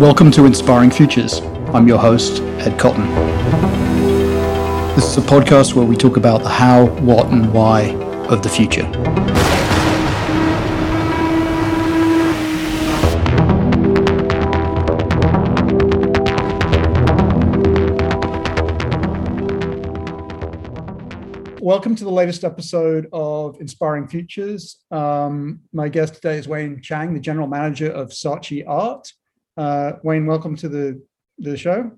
Welcome to Inspiring Futures. I'm your host, Ed Cotton. This is a podcast where we talk about the how, what, and why of the future. Welcome to the latest episode of Inspiring Futures. Um, my guest today is Wayne Chang, the general manager of Saatchi Art. Uh, Wayne, welcome to the the show.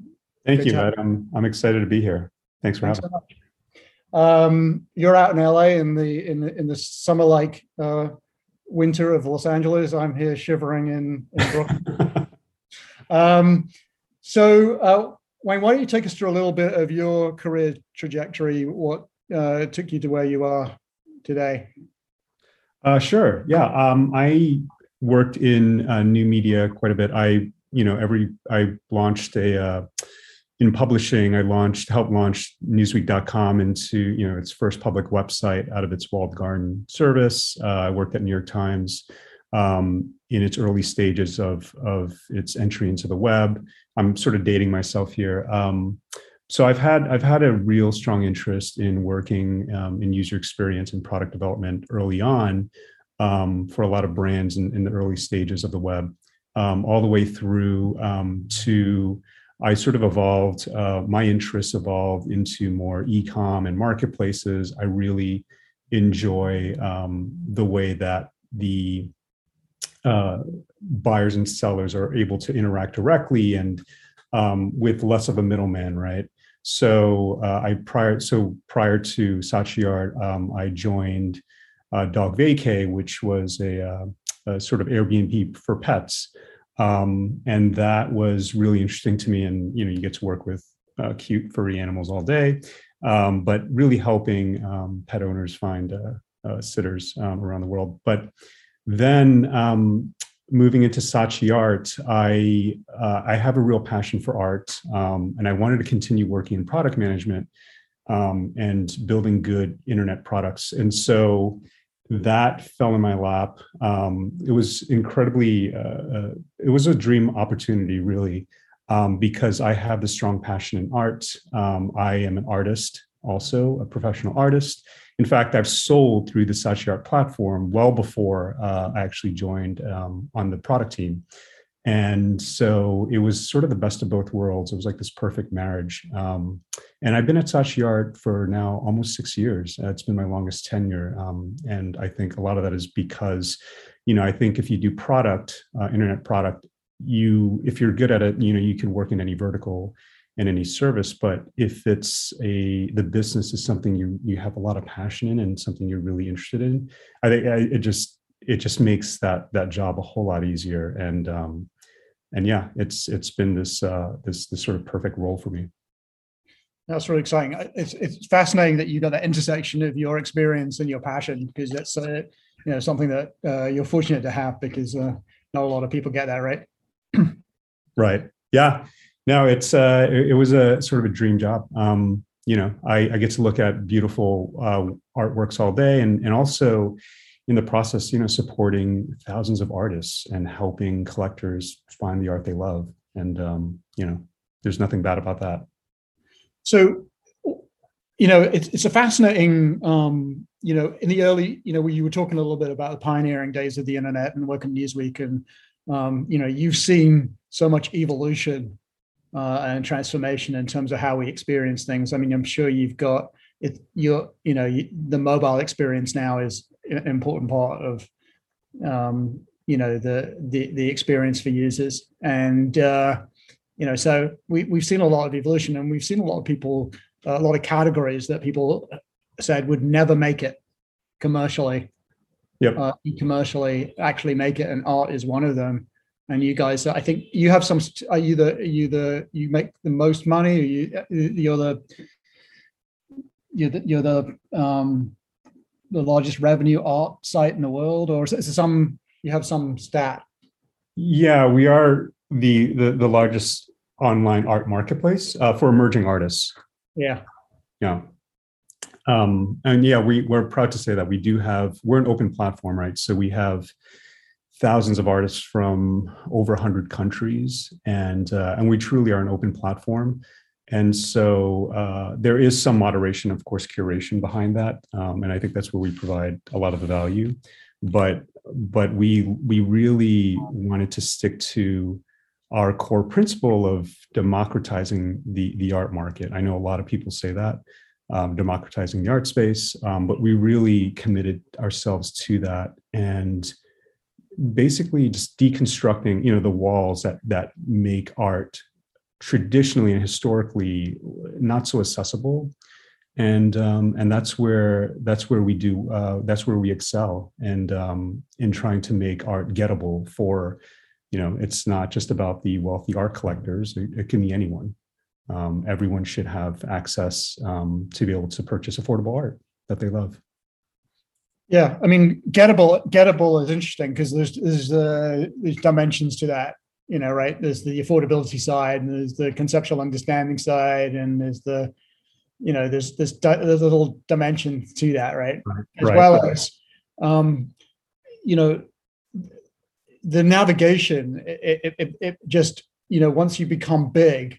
Thank Good you, Ed. I'm I'm excited to be here. Thanks for Thanks having so. Um, you're out in LA in the in the, in the summer like uh, winter of Los Angeles. I'm here shivering in, in Brooklyn. um, so, uh, Wayne, why don't you take us through a little bit of your career trajectory? What uh, took you to where you are today? uh, sure. Yeah. Um, I worked in uh, new media quite a bit. I, you know, every I launched a uh, in publishing. I launched helped launch Newsweek.com into you know its first public website out of its walled garden service. Uh, I worked at New York Times um, in its early stages of of its entry into the web. I'm sort of dating myself here. Um, so I've had I've had a real strong interest in working um, in user experience and product development early on um, for a lot of brands in, in the early stages of the web, um, all the way through um, to I sort of evolved. Uh, my interests evolved into more e-com and marketplaces. I really enjoy um, the way that the uh, buyers and sellers are able to interact directly and um, with less of a middleman, right? So uh, I prior so prior to Saatchi Art, um, I joined uh, Dog Vacay, which was a, uh, a sort of Airbnb for pets, um, and that was really interesting to me. And you know, you get to work with uh, cute furry animals all day, um, but really helping um, pet owners find uh, uh, sitters um, around the world. But then um, moving into Saatchi Art, I uh, I have a real passion for art, um, and I wanted to continue working in product management um, and building good internet products. And so that fell in my lap. Um, it was incredibly. Uh, uh, it was a dream opportunity, really, um, because I have the strong passion in art. Um, I am an artist, also a professional artist. In fact, I've sold through the Saatchi Art platform well before uh, I actually joined um, on the product team. And so it was sort of the best of both worlds. It was like this perfect marriage. Um, and I've been at Saatchi Art for now almost six years. Uh, it's been my longest tenure. Um, and I think a lot of that is because, you know, I think if you do product, uh, internet product, you, if you're good at it, you know, you can work in any vertical in any service but if it's a the business is something you you have a lot of passion in and something you're really interested in i think it just it just makes that that job a whole lot easier and um and yeah it's it's been this uh this this sort of perfect role for me That's really exciting. It's it's fascinating that you got that intersection of your experience and your passion because that's uh, you know something that uh, you're fortunate to have because uh, not a lot of people get that right. right yeah no it's uh it, it was a sort of a dream job um you know i i get to look at beautiful uh artworks all day and and also in the process you know supporting thousands of artists and helping collectors find the art they love and um you know there's nothing bad about that So, you know, it's it's a fascinating, um, you know, in the early, you know, you were talking a little bit about the pioneering days of the internet and working Newsweek, and um, you know, you've seen so much evolution uh, and transformation in terms of how we experience things. I mean, I'm sure you've got it. Your, you know, you, the mobile experience now is important part of, um, you know, the the the experience for users, and uh, you know, so we we've seen a lot of evolution, and we've seen a lot of people, a lot of categories that people said would never make it commercially. Yep. Uh, commercially, actually make it, and art is one of them. And you guys, I think you have some. Are you the? Are you the? You make the most money? Or you you're the. You're the you're the um, the largest revenue art site in the world, or is it some? You have some stat. yeah we are the the, the largest online art marketplace uh, for emerging artists Yeah. Yeah. Um, and yeah, we, we're proud to say that we do have, we're an open platform, right? So we have thousands of artists from over 100 countries and uh, and we truly are an open platform and so uh, there is some moderation of course curation behind that um, and i think that's where we provide a lot of the value. But but we we really wanted to stick to our core principle of democratizing the the art market. I know a lot of people say that um, democratizing the art space um, but we really committed ourselves to that and basically just deconstructing you know the walls that that make art traditionally and historically not so accessible. And um, and that's where that's where we do uh, that's where we excel and um, in trying to make art gettable for you know it's not just about the wealthy art collectors. It, it can be anyone. Um, everyone should have access um, to be able to purchase affordable art that they love. Yeah, I mean, gettable gettable is interesting because there's there's uh, there's dimensions to that, you know, right? There's the affordability side, and there's the conceptual understanding side, and there's the, you know, there's there's there's a little dimension to that, right? right. As right. well as, um, you know, the navigation. It, it, it just you know once you become big,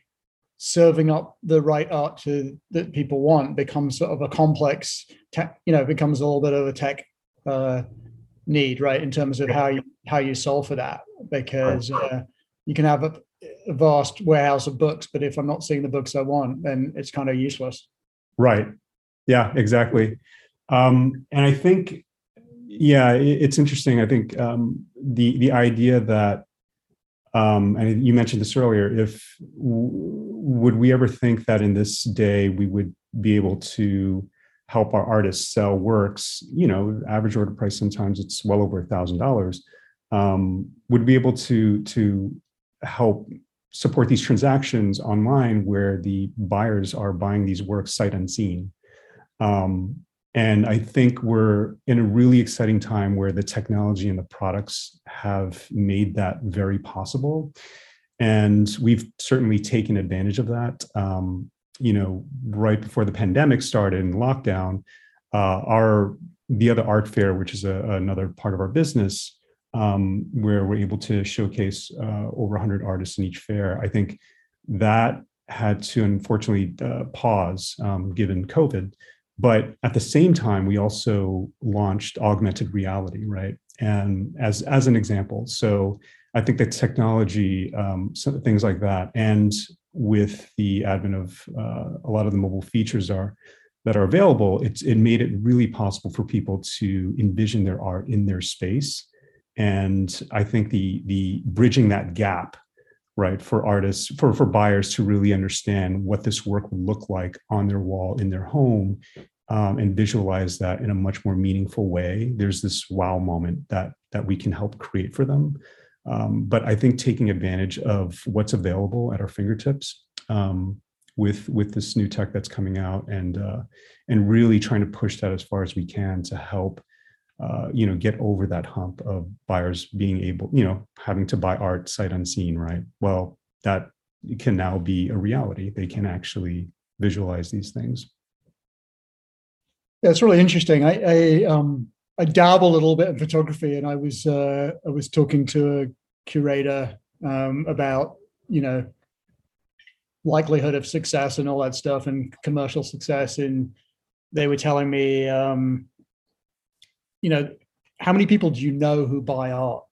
serving up the right art to that people want becomes sort of a complex tech, you know, becomes a little bit of a tech uh, need, right? In terms of how you how you solve for that, because uh, you can have a, vast warehouse of books, but if I'm not seeing the books I want, then it's kind of useless. Right. Yeah. Exactly. Um, and I think, yeah, it's interesting. I think um, the the idea that um, and you mentioned this earlier if would we ever think that in this day we would be able to help our artists sell works you know average order price sometimes it's well over a thousand dollars um, would be able to to help support these transactions online where the buyers are buying these works sight unseen um, and I think we're in a really exciting time where the technology and the products have made that very possible. And we've certainly taken advantage of that. Um, you know, right before the pandemic started and lockdown, uh, our the other art fair, which is a, another part of our business, um, where we're able to showcase uh, over 100 artists in each fair. I think that had to unfortunately uh, pause um, given COVID. But at the same time, we also launched augmented reality, right? And as as an example, so I think that technology, um, things like that, and with the advent of uh, a lot of the mobile features are that are available, it's it made it really possible for people to envision their art in their space. And I think the the bridging that gap right for artists for for buyers to really understand what this work would look like on their wall in their home um, and visualize that in a much more meaningful way there's this wow moment that that we can help create for them. Um, but i think taking advantage of what's available at our fingertips um, with with this new tech that's coming out and uh, and really trying to push that as far as we can to help uh, you know get over that hump of buyers being able you know having to buy art sight unseen right? Well that can now be a reality. They can actually visualize these things. Yeah, it's really interesting. I i um i dabble a little bit in photography and i was uh i was talking to a curator um about you know likelihood of success and all that stuff and commercial success and they were telling me um you know, how many people do you know who buy art?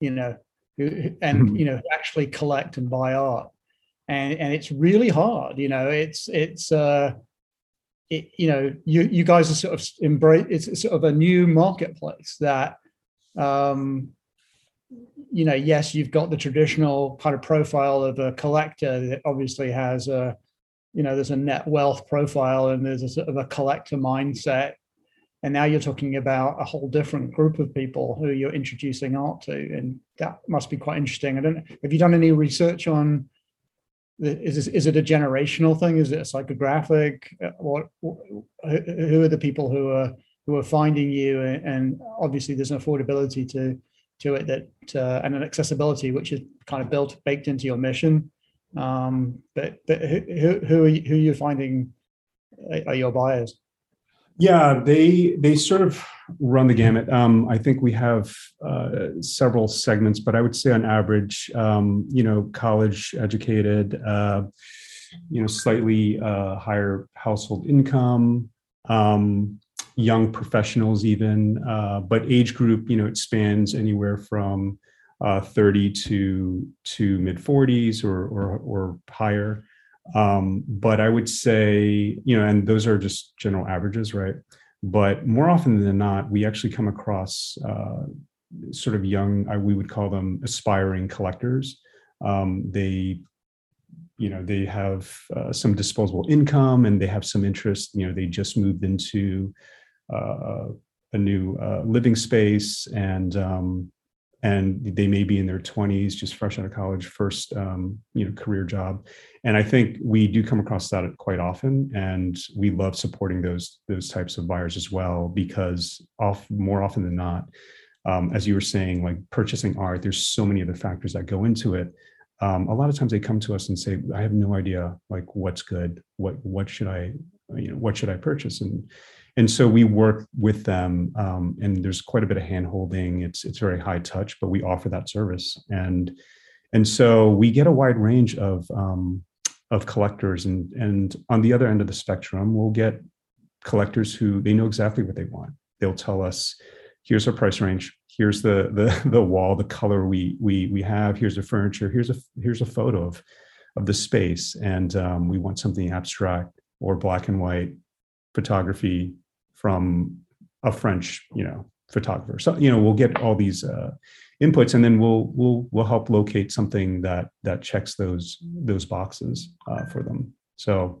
You know, who, and mm-hmm. you know actually collect and buy art, and and it's really hard. You know, it's it's uh, it, you know, you you guys are sort of embrace. It's sort of a new marketplace that, um, you know, yes, you've got the traditional kind of profile of a collector that obviously has a, you know, there's a net wealth profile and there's a sort of a collector mindset and now you're talking about a whole different group of people who you're introducing art to and that must be quite interesting. I don't have you done any research on is this, is it a generational thing? Is it a psychographic? Uh, what who are the people who are who are finding you? And obviously there's an affordability to to it that uh, and an accessibility which is kind of built baked into your mission. Um, but but who who, who are you, who are you finding are your buyers Yeah, they they sort of run the gamut. Um, I think we have uh, several segments, but I would say on average, um, you know, college educated, uh, you know, slightly uh, higher household income, um, young professionals, even, uh, but age group, you know, it spans anywhere from uh, 30 to to mid 40s or or, or higher. Um, but I would say, you know, and those are just general averages, right? But more often than not, we actually come across uh, sort of young, we would call them aspiring collectors. Um, they, you know, they have uh, some disposable income and they have some interest. You know, they just moved into uh, a new uh, living space and um, and they may be in their 20s just fresh out of college first um, you know career job. And i think we do come across that quite often and we love supporting those those types of buyers as well because off more often than not um, as you were saying like purchasing art there's so many other factors that go into it. Um, a lot of times they come to us and say i have no idea like what's good what what should i you know what should i purchase? And and so we work with them um, and there's quite a bit of hand holding it's it's very high touch but we offer that service. And and so we get a wide range of um, of collectors. And and on the other end of the spectrum we'll get collectors who they know exactly what they want. They'll tell us here's our price range. Here's the the the wall the color we we we have. Here's the furniture. Here's a here's a photo of of the space. And um, we want something abstract or black and white photography from a French, you know, photographer. So you know, we'll get all these uh, inputs, and then we'll we'll we'll help locate something that that checks those those boxes uh, for them. So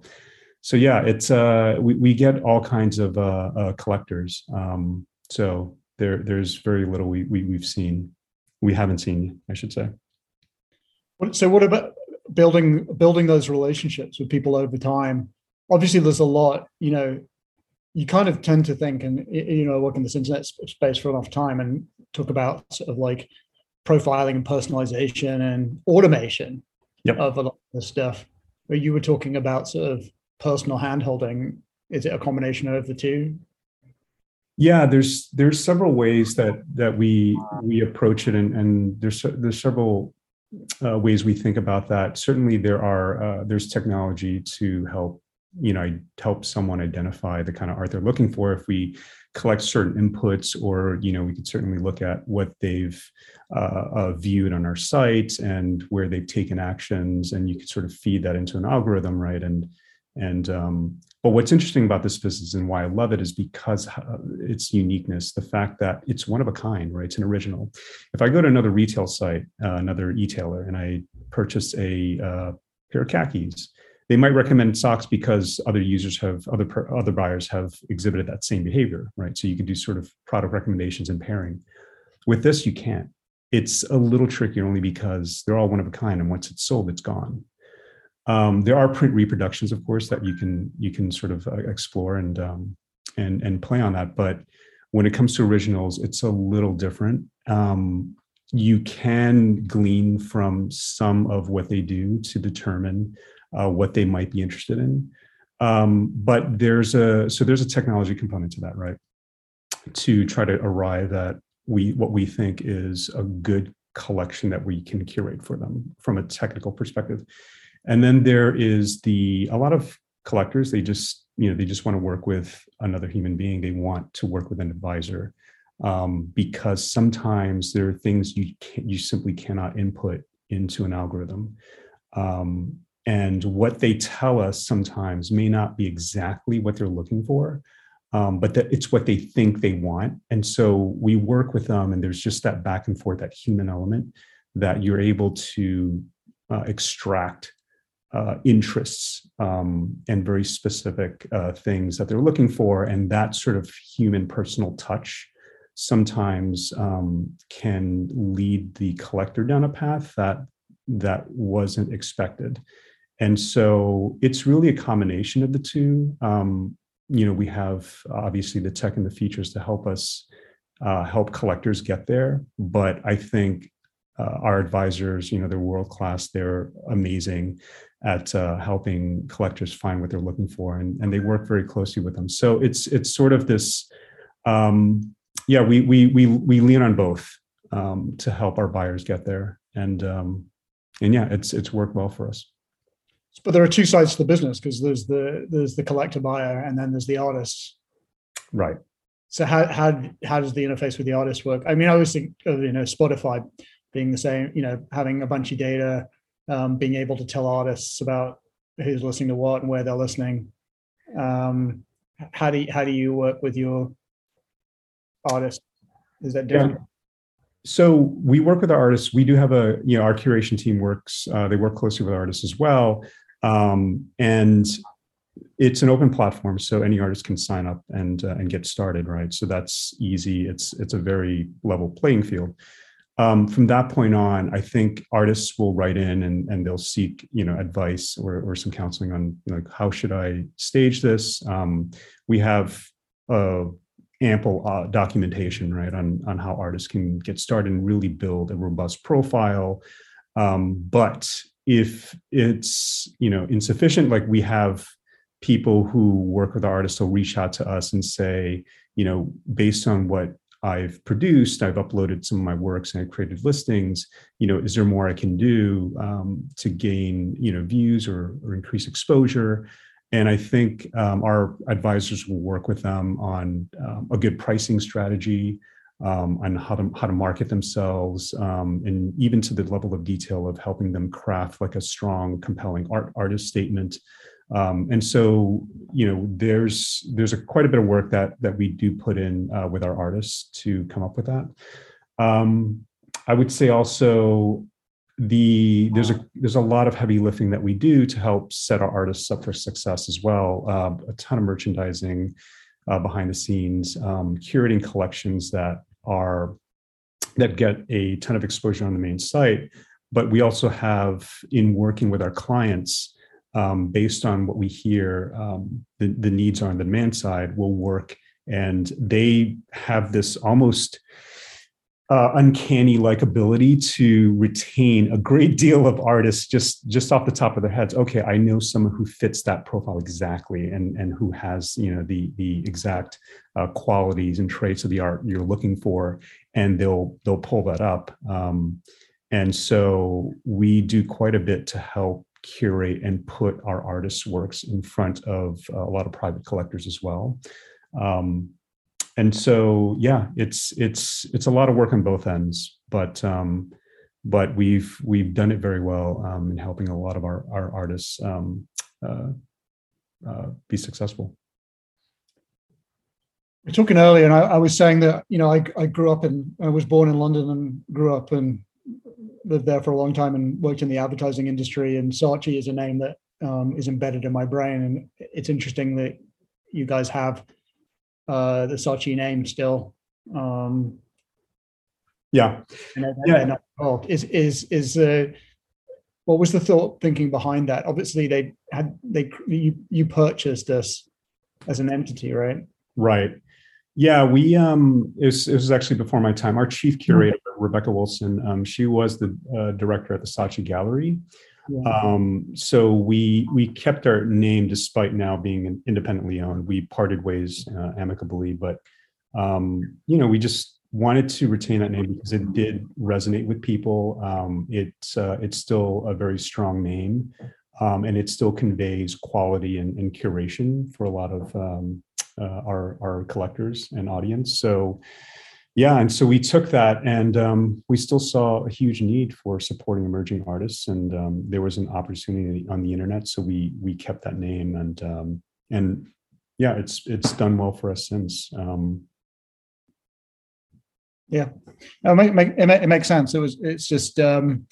so yeah, it's uh, we we get all kinds of uh, uh, collectors. Um, so there there's very little we, we we've seen we haven't seen, I should say. So what about building building those relationships with people over time? Obviously, there's a lot you know you kind of tend to think, and you know, work in this internet space for enough time and talk about sort of like profiling and personalization and automation yep. of a lot of this stuff. But you were talking about sort of personal handholding, is it a combination of the two? Yeah, there's there's several ways that that we we approach it, and and there's there's several uh, ways we think about that. Certainly, there are uh, there's technology to help you know help someone identify the kind of art they're looking for. If we collect certain inputs or you know we could certainly look at what they've uh, uh, viewed on our site and where they've taken actions and you could sort of feed that into an algorithm right? And and um, but what's interesting about this business and why i love it is because uh, its uniqueness the fact that it's one of a kind right? It's an original. If i go to another retail site uh, another e-tailer and i purchase a uh, pair of khakis they might recommend socks because other users have other other buyers have exhibited that same behavior right? So you can do sort of product recommendations and pairing. With this you can't. It's a little trickier only because they're all one of a kind and once it's sold it's gone. Um, there are print reproductions of course that you can you can sort of uh, explore and um, and and play on that but when it comes to originals it's a little different. Um, you can glean from some of what they do to determine uh, what they might be interested in. Um, but there's a so there's a technology component to that, right? To try to arrive at we what we think is a good collection that we can curate for them from a technical perspective. And then there is the a lot of collectors they just you know they just want to work with another human being. They want to work with an advisor um, because sometimes there are things you you simply cannot input into an algorithm. Um, and what they tell us sometimes may not be exactly what they're looking for um, but that it's what they think they want. And so we work with them and there's just that back and forth that human element that you're able to uh, extract uh, interests um, and very specific uh, things that they're looking for and that sort of human personal touch sometimes um, can lead the collector down a path that that wasn't expected and so it's really a combination of the two. Um, you know, we have obviously the tech and the features to help us uh, help collectors get there, but I think uh, our advisors, you know, they're world class. They're amazing at uh, helping collectors find what they're looking for, and, and they work very closely with them. So it's it's sort of this, um, yeah. We we we we lean on both um, to help our buyers get there, and um, and yeah, it's it's worked well for us. But there are two sides to the business because there's the there's the collector buyer, and then there's the artist. Right. So how how how does the interface with the artist work? I mean, I always think of you know Spotify being the same, you know, having a bunch of data, um, being able to tell artists about who's listening to what and where they're listening. Um, how do you, how do you work with your artists? Is that different? Yeah. So we work with our artists. We do have a you know our curation team works. Uh, they work closely with artists as well, um, and it's an open platform, so any artist can sign up and uh, and get started. Right, so that's easy. It's it's a very level playing field um, from that point on, I think artists will write in and, and they'll seek, you know, advice or, or some counseling on you know, like how should I stage this. Um, we have uh, ample uh, documentation, right, on on how artists can get started and really build a robust profile. Um, but if it's you know insufficient, like we have people who work with artists will reach out to us and say, you know, based on what I've produced, I've uploaded some of my works and i've created listings. You know, is there more I can do um, to gain, you know, views or, or increase exposure? And I think um, our advisors will work with them on um, a good pricing strategy, um, on how to how to market themselves, um, and even to the level of detail of helping them craft like a strong, compelling art artist statement um, and so, you know, there's there's a quite a bit of work that that we do put in uh, with our artists to come up with that. Um, I would say also the there's a there's a lot of heavy lifting that we do to help set our artists up for success as well. Uh, a ton of merchandising uh, behind the scenes, um, curating collections that are that get a ton of exposure on the main site. But we also have in working with our clients um, based on what we hear um, the, the needs are on the demand side will work and they have this almost uh, uncanny like ability to retain a great deal of artists just just off the top of their heads okay i know someone who fits that profile exactly and and who has you know the the exact uh, qualities and traits of the art you're looking for and they'll they'll pull that up um, and so we do quite a bit to help curate and put our artists' works in front of a lot of private collectors as well. Um, and so, yeah, it's it's it's a lot of work on both ends, but um, but we've we've done it very well um, in helping a lot of our our artists um, uh, uh, be successful. We're talking earlier, and I, I, was saying that you know I, I grew up in I was born in London and grew up and lived there for a long time and worked in the advertising industry. And Saatchi is a name that um, is embedded in my brain. And it's interesting that you guys have uh, the Saatchi name still. Um, yeah. They're yeah. Is is is uh, what was the thought thinking behind that? Obviously, they had they you you purchased us as an entity, right? Right. Yeah, we um it was, it was actually before my time. Our chief mm-hmm. curator, Rebecca Wilson, um, she was the uh, director at the Saatchi Gallery. Um, so we we kept our name despite now being independently owned. We parted ways uh, amicably, but um, you know we just wanted to retain that name because it did resonate with people. Um, it's uh, it's still a very strong name, um, and it still conveys quality and, and curation for a lot of um, uh, our our collectors and audience. So yeah, and so we took that, and um, we still saw a huge need for supporting emerging artists, and um, there was an opportunity on the internet, so we we kept that name, and um, and yeah, it's it's done well for us since. Um, yeah, it, make, it, makes sense. It was it's just um,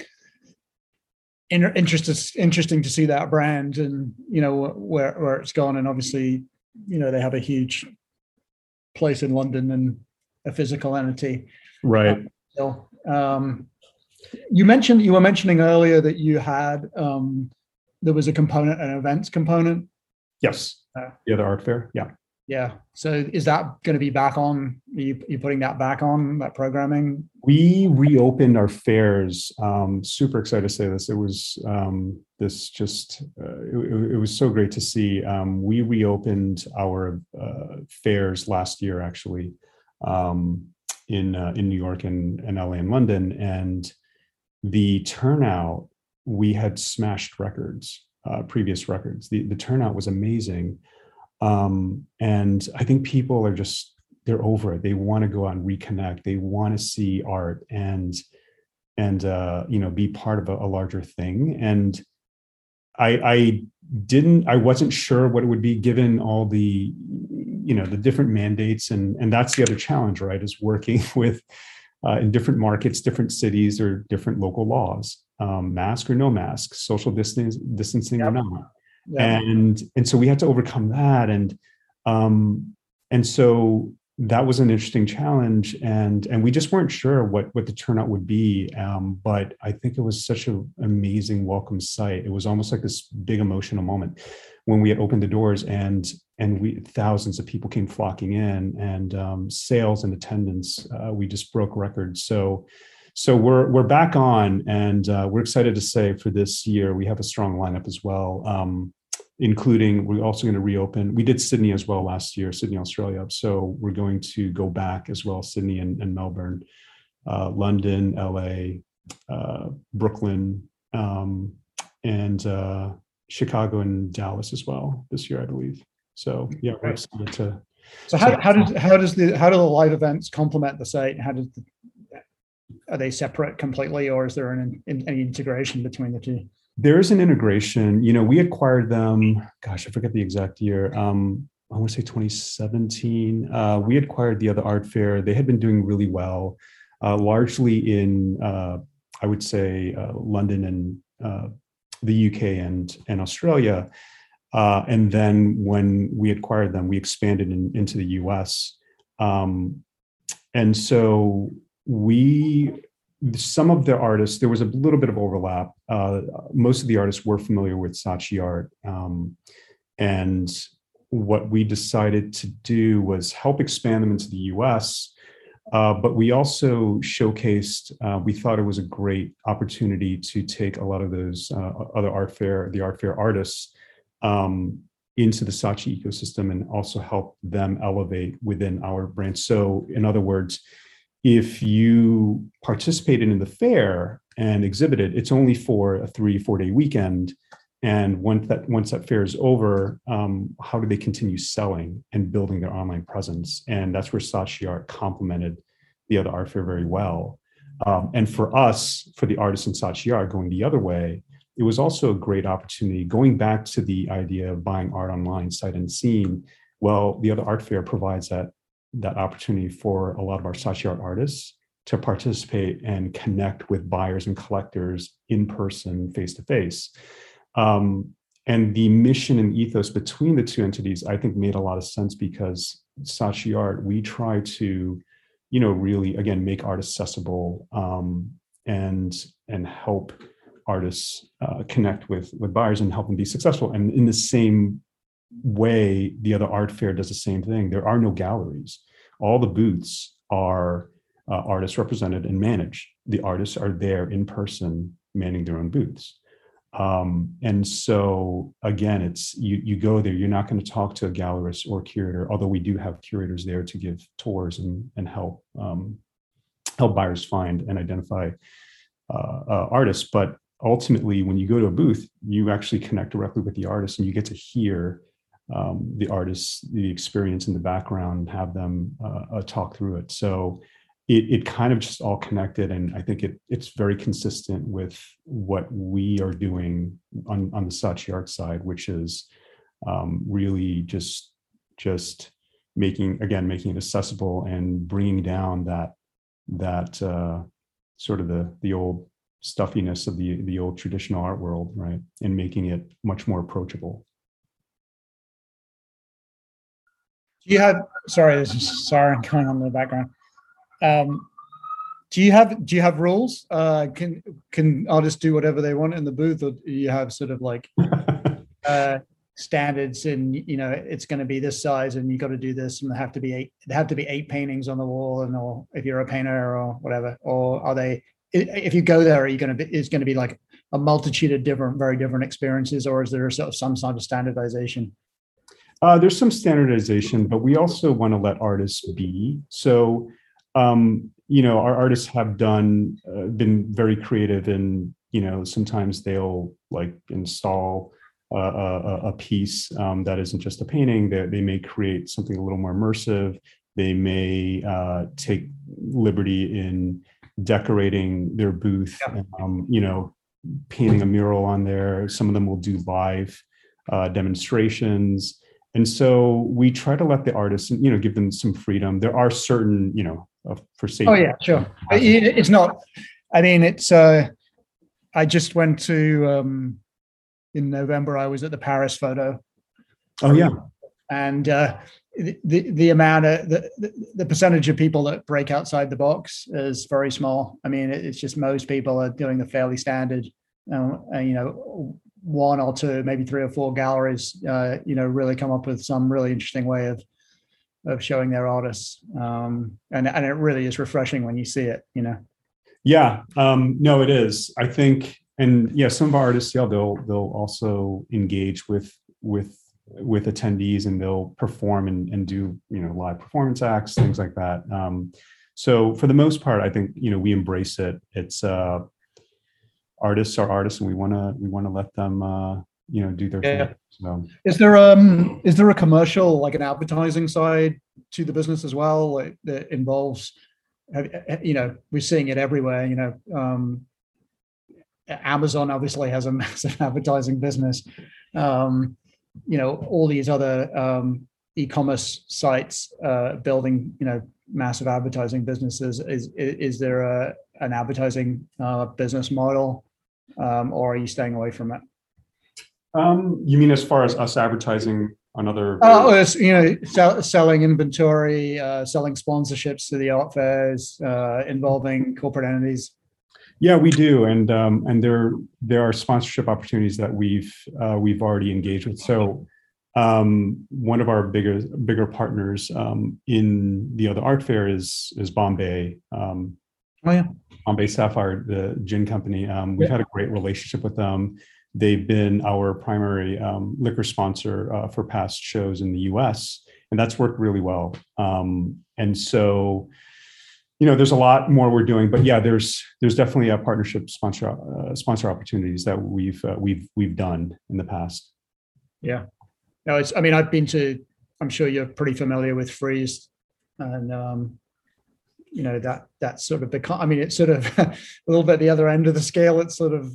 interesting interesting to see that brand and you know where where it's gone, and obviously you know they have a huge place in London and a physical entity. Right. so, um, you mentioned you were mentioning earlier that you had um, there was a component, an events component. Yes. Uh, yeah, the art fair. Yeah. Yeah. So is that going to be back on? Are you, you putting that back on that programming? We reopened our fairs. Um, super excited to say this. It was um, this just uh, it, it, was so great to see. Um, we reopened our uh, fairs last year, actually, um, in uh, in New York and, and LA and London, and the turnout we had smashed records, uh, previous records. The the turnout was amazing, um, and I think people are just they're over it. They want to go out and reconnect. They want to see art and and uh, you know be part of a, a larger thing. And I, I didn't. I wasn't sure what it would be given all the you know the different mandates and and that's the other challenge, right? Is working with uh, in different markets, different cities, or different local laws, um, mask or no mask, social distance, distancing yep. or not. Yep. And and so we had to overcome that, and um, and so that was an interesting challenge and and we just weren't sure what what the turnout would be um, but i think it was such an amazing welcome sight it was almost like this big emotional moment when we had opened the doors and and we thousands of people came flocking in and um, sales and attendance uh, we just broke records so so we're we're back on and uh, we're excited to say for this year we have a strong lineup as well um, including we're also going to reopen. We did Sydney as well last year, Sydney, Australia. So we're going to go back as well, Sydney and, and Melbourne, uh, London, LA, uh, Brooklyn, um, and uh, Chicago and Dallas as well this year, I believe. So yeah, we're excited to. So how, how does how does the how do the live events complement the site? How does the, are they separate completely, or is there an, any integration between the two? There's an integration. You know, we acquired them. Gosh, I forget the exact year. Um, I want to say 2017. Uh, we acquired the other art fair. They had been doing really well, uh, largely in uh, I would say uh, London and uh, the UK and and Australia. Uh, and then when we acquired them, we expanded in, into the US. Um, and so we some of the artists, there was a little bit of overlap. Uh, most of the artists were familiar with Saatchi art. Um, and what we decided to do was help expand them into the US. Uh, but we also showcased, uh, we thought it was a great opportunity to take a lot of those uh, other art fair, the art fair artists um, into the Saatchi ecosystem and also help them elevate within our brand. So, in other words, if you participated in the fair and exhibited, it's only for a three, four day weekend. And once that once that fair is over, um, how do they continue selling and building their online presence? And that's where Saatchi Art complemented the other art fair very well. Um, and for us, for the artists in Saatchi Art going the other way, it was also a great opportunity going back to the idea of buying art online, sight unseen. Well, the other art fair provides that that opportunity for a lot of our Saatchi art artists to participate and connect with buyers and collectors in person, face to face. And the mission and ethos between the two entities, I think, made a lot of sense because Saatchi Art, we try to, you know, really again make art accessible um, and and help artists uh, connect with with buyers and help them be successful. And in the same way the other art fair does the same thing. There are no galleries. All the booths are uh, artists represented and managed. The artists are there in person, manning their own booths. Um, and so again, it's you you go there. You're not going to talk to a gallerist or curator, although we do have curators there to give tours and and help um, help buyers find and identify uh, uh, artists. But ultimately, when you go to a booth, you actually connect directly with the artist, and you get to hear um, the artists the experience in the background and have them uh, uh, talk through it so it, it kind of just all connected and i think it, it's very consistent with what we are doing on, on the saatchi art side which is um, really just just making again making it accessible and bringing down that that uh, sort of the the old stuffiness of the the old traditional art world right and making it much more approachable Do you have? Sorry, there's a siren going on in the background. Um, do you have do you have rules? Uh, can can artists do whatever they want in the booth, or do you have sort of like uh, standards and you know it's going to be this size and you got to do this and there have to be eight there have to be eight paintings on the wall and or if you're a painter or whatever or are they if you go there are you going to be It's going to be like a multitude of different very different experiences or is there sort of some sort of standardization uh, there's some standardization but we also want to let artists be so um, you know our artists have done uh, been very creative and you know sometimes they'll like install a, a piece um, that isn't just a painting. They, they may create something a little more immersive. They may uh, take liberty in decorating their booth. Yeah. Um, you know, painting a mural on there. Some of them will do live uh, demonstrations. And so we try to let the artists, you know, give them some freedom. There are certain, you know, uh, for safety. Oh yeah, sure. It's not. I mean, it's. uh I just went to um, in November, I was at the Paris photo. Oh yeah, and uh, the the amount of the, the percentage of people that break outside the box is very small. I mean, it's just most people are doing the fairly standard, uh, you know, one or two, maybe three or four galleries, uh, you know, really come up with some really interesting way of of showing their artists, um, and and it really is refreshing when you see it, you know. Yeah, um, no, it is. I think and yeah, some of our artists, yeah, they'll they'll also engage with with with attendees and they'll perform and, and do you know live performance acts, things like that. Um, so for the most part, I think you know we embrace it. It's uh, artists are artists, and we want to we want to let them uh, you know do their yeah. thing. So. Is there um is there a commercial like an advertising side to the business as well like, that involves you know we're seeing it everywhere you know um Amazon obviously has a massive advertising business. Um, you know, all these other um, e-commerce sites uh, building, you know, massive advertising businesses. Is is there a an advertising uh, business model, um, or are you staying away from it? Um, you mean as far as us advertising on other? Oh, you know, sell, selling inventory, uh, selling sponsorships to the art fairs, uh, involving corporate entities. Yeah, we do, and um, and there there are sponsorship opportunities that we've uh, we've already engaged with. So um, one of our bigger bigger partners um, in the other art fair is is Bombay. Um, oh yeah, Bombay Sapphire, the gin company. Um, we've yeah. had a great relationship with them. They've been our primary um, liquor sponsor uh, for past shows in the U.S., and that's worked really well. and so you know there's a lot more we're doing but yeah there's there's definitely a partnership sponsor uh, sponsor opportunities that we've uh, we've we've done in the past yeah no it's i mean i've been to i'm sure you're pretty familiar with Frieze, and um you know that that sort of become i mean it's sort of a little bit the other end of the scale it's sort of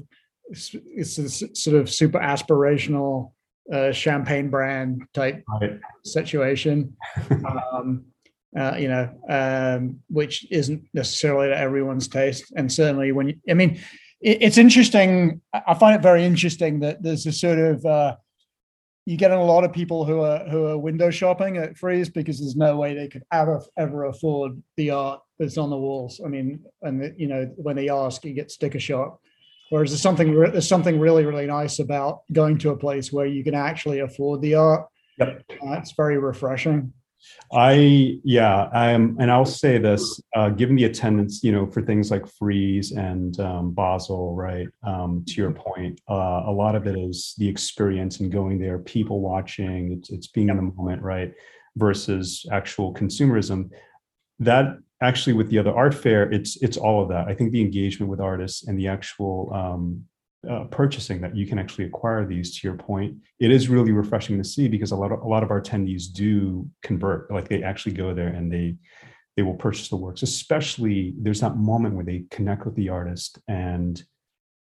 it's, a sort of super aspirational uh, champagne brand type right. situation um uh, you know, um, which isn't necessarily to everyone's taste. And certainly when you, I mean, it, it's interesting. I find it very interesting that there's a sort of, uh, you get a lot of people who are who are window shopping at Frieze because there's no way they could ever ever afford the art that's on the walls. I mean, and the, you know when they ask, you get sticker shock. Whereas there's something there's something really really nice about going to a place where you can actually afford the art. Yep. Uh, it's very refreshing. I yeah, I'm, and I'll say this: uh, given the attendance, you know, for things like Frieze and um, Basel, right? Um, to your point, uh, a lot of it is the experience and going there, people watching. It's it's being in the moment, right? Versus actual consumerism. That actually, with the other art fair, it's it's all of that. I think the engagement with artists and the actual um, uh, purchasing that you can actually acquire these to your point it is really refreshing to see because a lot of a lot of our attendees do convert like they actually go there and they they will purchase the works especially there's that moment where they connect with the artist and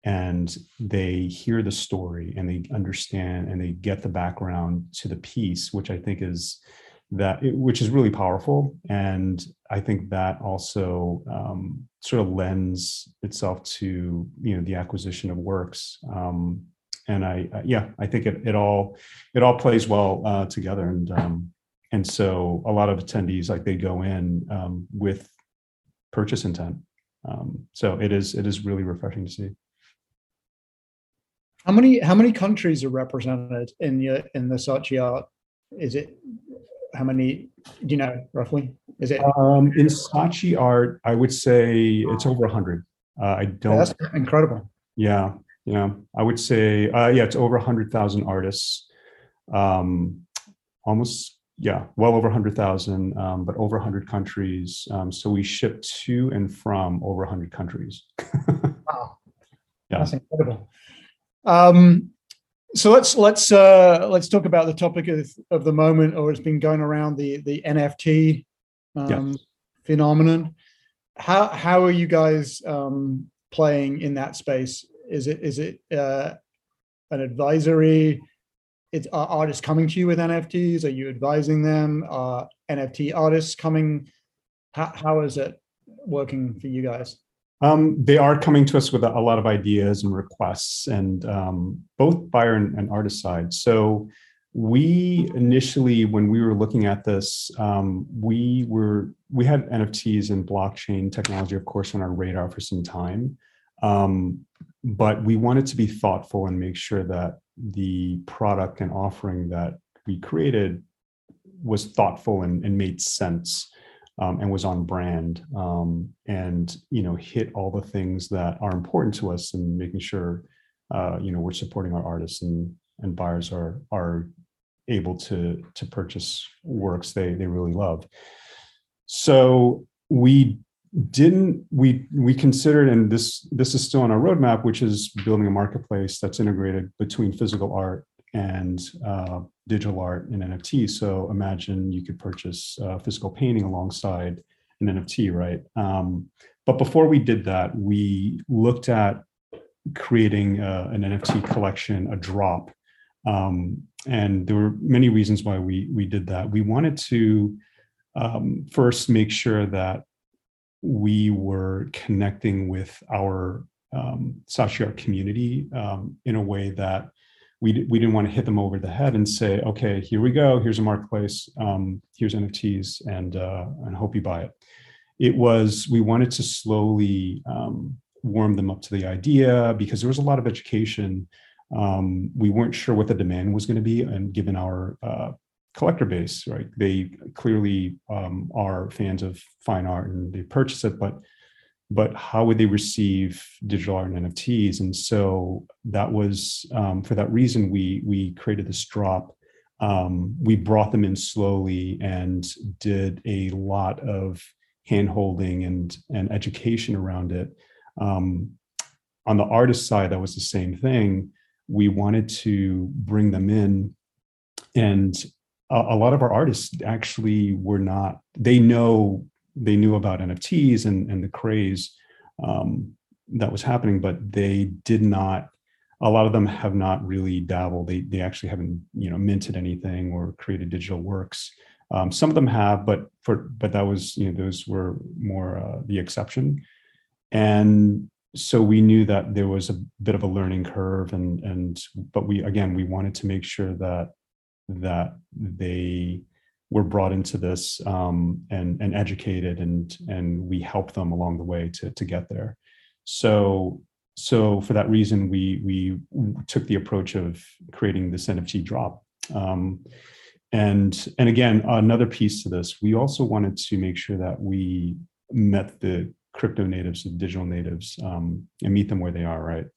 and they hear the story and they understand and they get the background to the piece which i think is that which is really powerful. And i think that also um, sort of lends itself to you know the acquisition of works. Um, and i yeah i think it, it all it all plays well uh, together. And um, and so a lot of attendees like they go in um, with purchase intent. Um, so it is it is really refreshing to see. How many how many countries are represented in your in the Saatchi art? Is it how many do you know roughly? Is it Um, in Saatchi art, I would say it's over 100. Uh, I don't, that's incredible. yeah, yeah. I would say, uh, yeah, it's over 100,000 artists. Um, almost, yeah, well over 100,000, um, but over 100 countries. Um, so we ship to and from over 100 countries. Wow. Yeah. That's incredible. Um, so let's let's uh, let's talk about the topic of, of the moment, or it's been going around the the NFT um, phenomenon. How how are you guys um, playing in that space? Is it is it uh, an advisory? It's are artists coming to you with NFTs? Are you advising them? Are NFT artists coming? How how is it working for you guys? Um, they are coming to us with a, lot of ideas and requests, and um, both buyer and, and artist side. So we initially, when we were looking at this, um, we were we had NFTs and blockchain technology, of course, on our radar for some time, um, but we wanted to be thoughtful and make sure that the product and offering that we created was thoughtful and, and made sense um, and was on brand um, and you know hit all the things that are important to us and making sure uh, you know we're supporting our artists and and buyers are are able to to purchase works they they really love. So we didn't we we considered and this this is still on our roadmap which is building a marketplace that's integrated between physical art and uh, digital art and NFT. So imagine you could purchase uh, physical painting alongside an NFT, right? Um, but before we did that, we looked at creating uh, an NFT collection, a drop, um, and there were many reasons why we we did that. We wanted to um, first make sure that we were connecting with our um, Saatchi art community um, in a way that we, we didn't want to hit them over the head and say, okay, here we go. Here's a marketplace. Um, here's NFTs and, uh, and hope you buy it. It was, we wanted to slowly um, warm them up to the idea because there was a lot of education. Um, we weren't sure what the demand was going to be and given our uh, collector base, right? They clearly um, are fans of fine art and they purchase it, but but how would they receive digital art and NFTs? And so that was um, for that reason we we created this drop. Um, we brought them in slowly and did a lot of handholding and and education around it. Um, on the artist side, that was the same thing. We wanted to bring them in, and a, a lot of our artists actually were not. They know they knew about NFTs and, and the craze um, that was happening, but they did not. A lot of them have not really dabbled. They they actually haven't you know minted anything or created digital works. Um, some of them have, but for but that was you know those were more uh, the exception, and so we knew that there was a bit of a learning curve, and and but we again we wanted to make sure that that they were brought into this um, and and educated and and we help them along the way to to get there. So so for that reason, we we took the approach of creating this NFT drop. Um, and and again, another piece to this, we also wanted to make sure that we met the crypto natives, the digital natives, um, and meet them where they are. Right.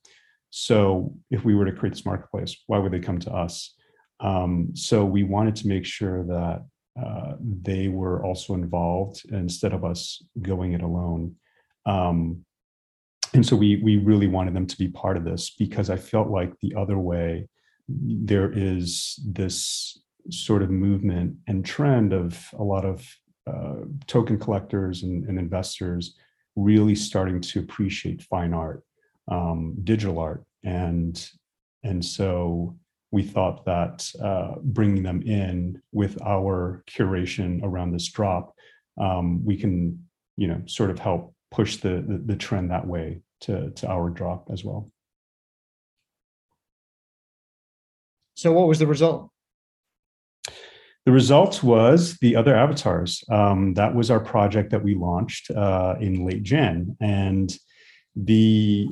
So if we were to create this marketplace, why would they come to us? Um, so we wanted to make sure that uh, they were also involved instead of us going it alone. Um, and so we we really wanted them to be part of this because I felt like the other way there is this sort of movement and trend of a lot of uh, token collectors and, and, investors really starting to appreciate fine art, um, digital art, and and so we thought that uh, bringing them in with our curation around this drop, um, we can, you know, sort of help push the, the, the trend that way to to our drop as well. So, what was the result? The result was the other avatars. Um, that was our project that we launched uh, in late Jan, and the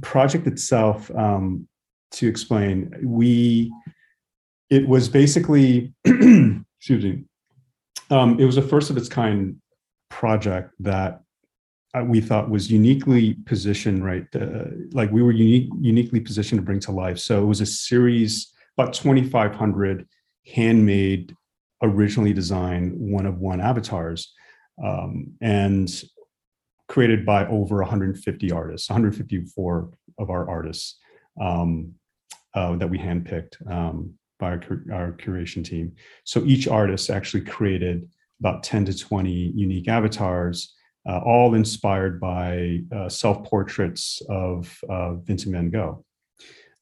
project itself um, to explain. We it was basically excuse me. Um, it was a first of its kind project that uh, we thought was uniquely positioned right uh, like we were unique, uniquely positioned to bring to life so it was a series about 2500 handmade originally designed one of one avatars um, and created by over 150 artists 154 of our artists um, uh, that we handpicked um, by our, our curation team so each artist actually created about 10 to 20 unique avatars uh, all inspired by uh, self portraits of uh, Vincent van Gogh.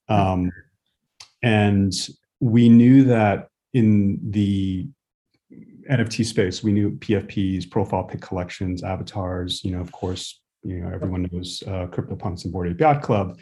Um, and we knew that in the NFT space, we knew PFPs, profile pic collections, avatars, you know, of course, you know, everyone knows uh, CryptoPunks and Bored Ape Yacht Club.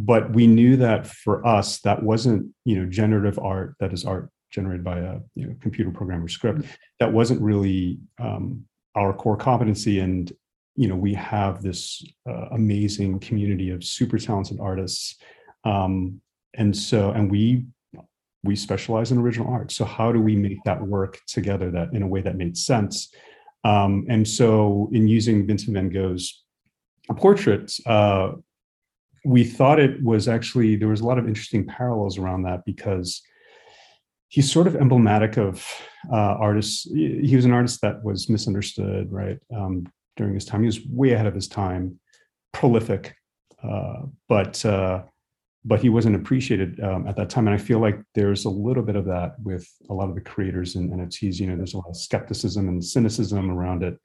But we knew that for us, that wasn't, you know, generative art, that is art generated by a you know, computer programmer script. That wasn't really um, our core competency. And you know we have this uh, amazing community of super talented artists. Um, and so and we we specialize in original art. So how do we make that work together that in a way that made sense? Um, and so in using vincent van gogh's portraits uh, we thought it was actually there was a lot of interesting parallels around that because he's sort of emblematic of uh, artists. He was an artist that was misunderstood, right? Um, during his time, he was way ahead of his time, prolific, uh, but uh, but he wasn't appreciated um, at that time. And I feel like there's a little bit of that with a lot of the creators in NFTs. You know, there's a lot of skepticism and cynicism around it.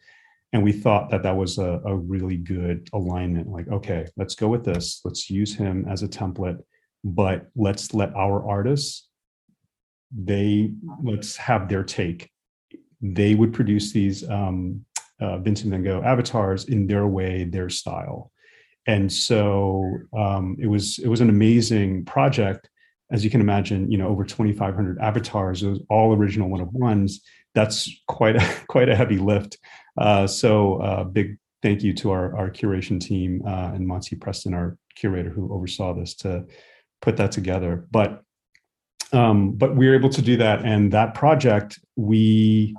And we thought that that was a, a really good alignment. Like, okay, let's go with this. Let's use him as a template, but let's let our artists they let's have their take. They would produce these um, uh, Vincent Van Gogh avatars in their way, their style, and so um, it was it was an amazing project. As you can imagine, you know, over 2,500 avatars, those all original one of ones. That's quite a quite a heavy lift. Uh, so uh, big thank you to our our curation team uh, and Monty Preston, our curator, who oversaw this to put that together. But um, but we were able to do that, and that project we